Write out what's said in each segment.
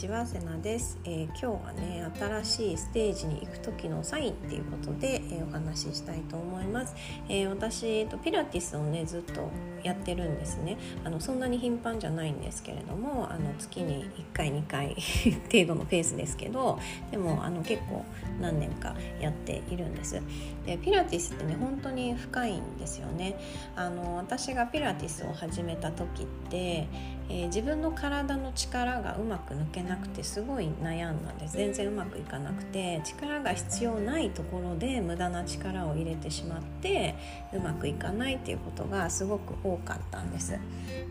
ちはセナです、えー、今日はね新しいステージに行く時のサインっていうことで、えー、お話ししたいと思います、えー、私とピラティスをねずっとやってるんですね。あのそんなに頻繁じゃないんですけれどもあの月に1回2回 程度のペースですけどでもあの結構何年かやっているんです。でピラティスってね本当に深いんですよね。あの私がピラティスを始めた時って、え自分の体の力がうまく抜けなくてすごい悩んだんです全然うまくいかなくて力が必要ないところで無駄な力を入れてしまってうまくいかないっていうことがすごく多かったんです。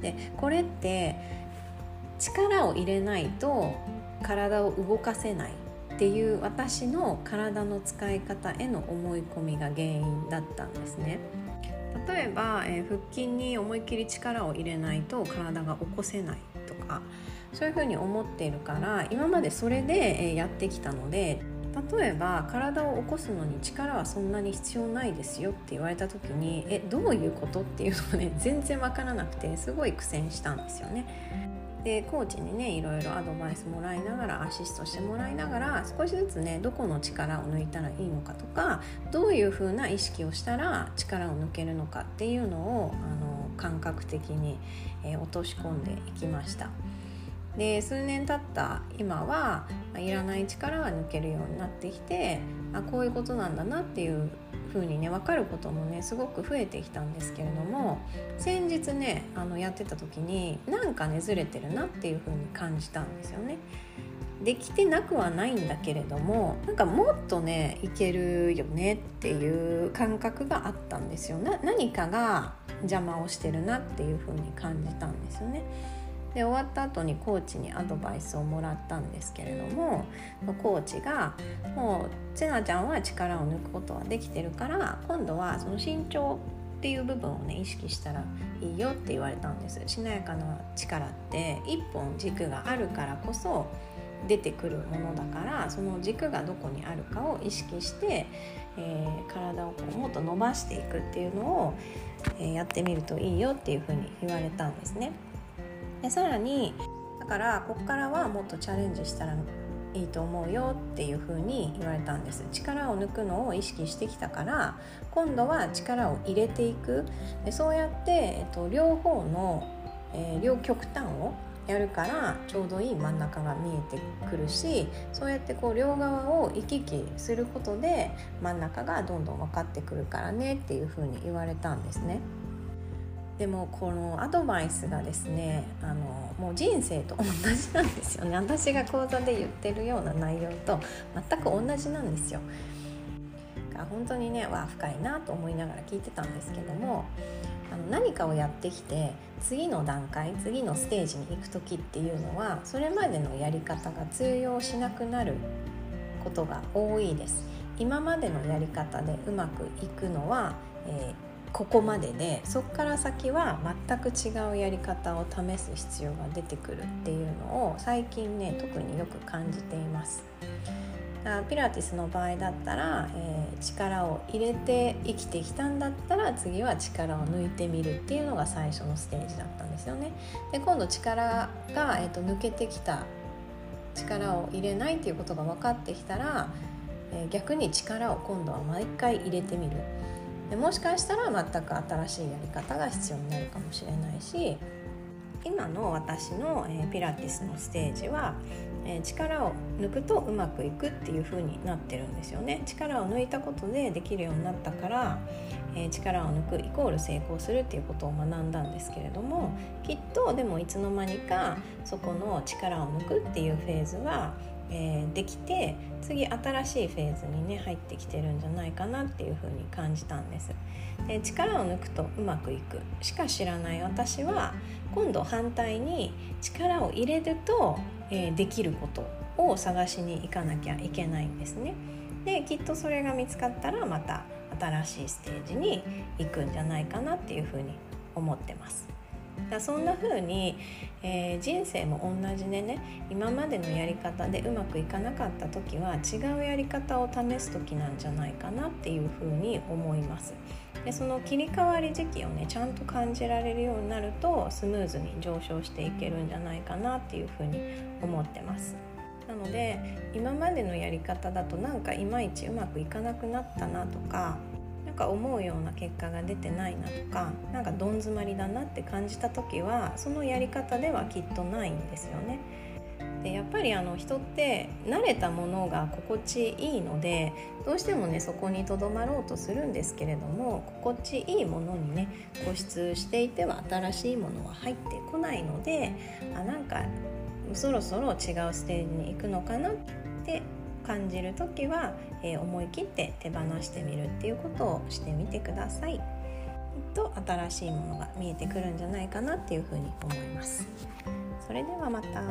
でこれって力を入れないと体を動かせないっていう私の体の使い方への思い込みが原因だったんですね。例えば、えー、腹筋に思いっきり力を入れないと体が起こせないとかそういうふうに思っているから今までそれでえやってきたので例えば体を起こすのに力はそんなに必要ないですよって言われた時にえどういうことっていうのがね 全然分からなくてすごい苦戦したんですよね。でコーチにねいろいろアドバイスもらいながらアシストしてもらいながら少しずつねどこの力を抜いたらいいのかとかどういうふうな意識をしたら力を抜けるのかっていうのをあの感覚的に、えー、落とし込んでいきました。で数年経った今はいらない力が抜けるようになってきてあこういうことなんだなっていう風にね分かることもねすごく増えてきたんですけれども先日ねあのやってた時になんかねずれてるなっていう風に感じたんですよね。できてなくはないんだけれどもなんかもっとねいけるよねっていう感覚があったんですよな何かが邪魔をしてるなっていう風に感じたんですよね。で終わった後にコーチにアドバイスをもらったんですけれどもコーチが「もうせなちゃんは力を抜くことはできてるから今度はその身長っていう部分をね意識したらいいよって言われたんですしなやかな力って一本軸があるからこそ出てくるものだからその軸がどこにあるかを意識して、えー、体をこうもっと伸ばしていくっていうのを、えー、やってみるといいよっていうふうに言われたんですね。でさらにだからここからはもっとチャレンジしたらいいと思うよっていう風に言われたんです力を抜くのを意識してきたから今度は力を入れていくでそうやって、えっと、両方の、えー、両極端をやるからちょうどいい真ん中が見えてくるしそうやってこう両側を行き来することで真ん中がどんどん分かってくるからねっていう風に言われたんですね。でもこのアドバイスがですねあのもう人生と同じなんですよね私が講座で言ってるような内容と全く同じなんですよ。が本当にねわ深いなと思いながら聞いてたんですけどもあの何かをやってきて次の段階次のステージに行く時っていうのはそれまでのやり方が通用しなくなることが多いです。今までのやり方でうまくいくのは、えここまででそこから先は全く違うやり方を試す必要が出てくるっていうのを最近ね特によく感じています。ピラティスの場合だったら、えー、力を入れて生きてきたんだったら次は力を抜いてみるっていうのが最初のステージだったんですよね。で今度力が、えーと、抜けてきた力を入れないっていうことが分かってきたら、えー、逆に力を今度は毎回入れてみる。でもしかしたら全く新しいやり方が必要になるかもしれないし今の私の、え、ピラティスのステージは、え、力を抜くとうまくいくっていう風になってるんですよね。力を抜いたことでできるようになったから、え、力を抜くイコール成功するっていうことを学んだんですけれどもきっとでもいつの間にかそこの力を抜くっていうフェーズはえー、できて次新しいフェーズにね入ってきてるんじゃないかなっていう風に感じたんです。で力を抜くとうまくいく。しか知らない。私は今度反対に力を入れると、えー、できることを探しに行かなきゃいけないんですね。できっとそれが見つかったらまた新しいステージに行くんじゃないかなっていう風に思ってます。だそんな風に、えー、人生も同じでね今までのやり方でうまくいかなかった時は違うやり方を試す時なんじゃないかなっていう風に思います。でその切り替わり時期をねちゃんと感じられるようになるとスムーズに上昇していけるんじゃないかなっていうふうに思ってます。なので今までのやり方だとなんかいまいちうまくいかなくなったなとかか思うような結果が出てないなとかなんかどん詰まりだなって感じた時はそのやり方ではきっとないんですよね。でやっぱりあの人って慣れたものが心地いいのでどうしてもねそこにとどまろうとするんですけれども心地いいものにね固執していては新しいものは入ってこないのであなんかそろそろ違うステージに行くのかなって感じる時は、えー、思い切って手放してみるっていうことをしてみてください。と新しいものが見えてくるんじゃないかなっていうふうに思います。それではまた。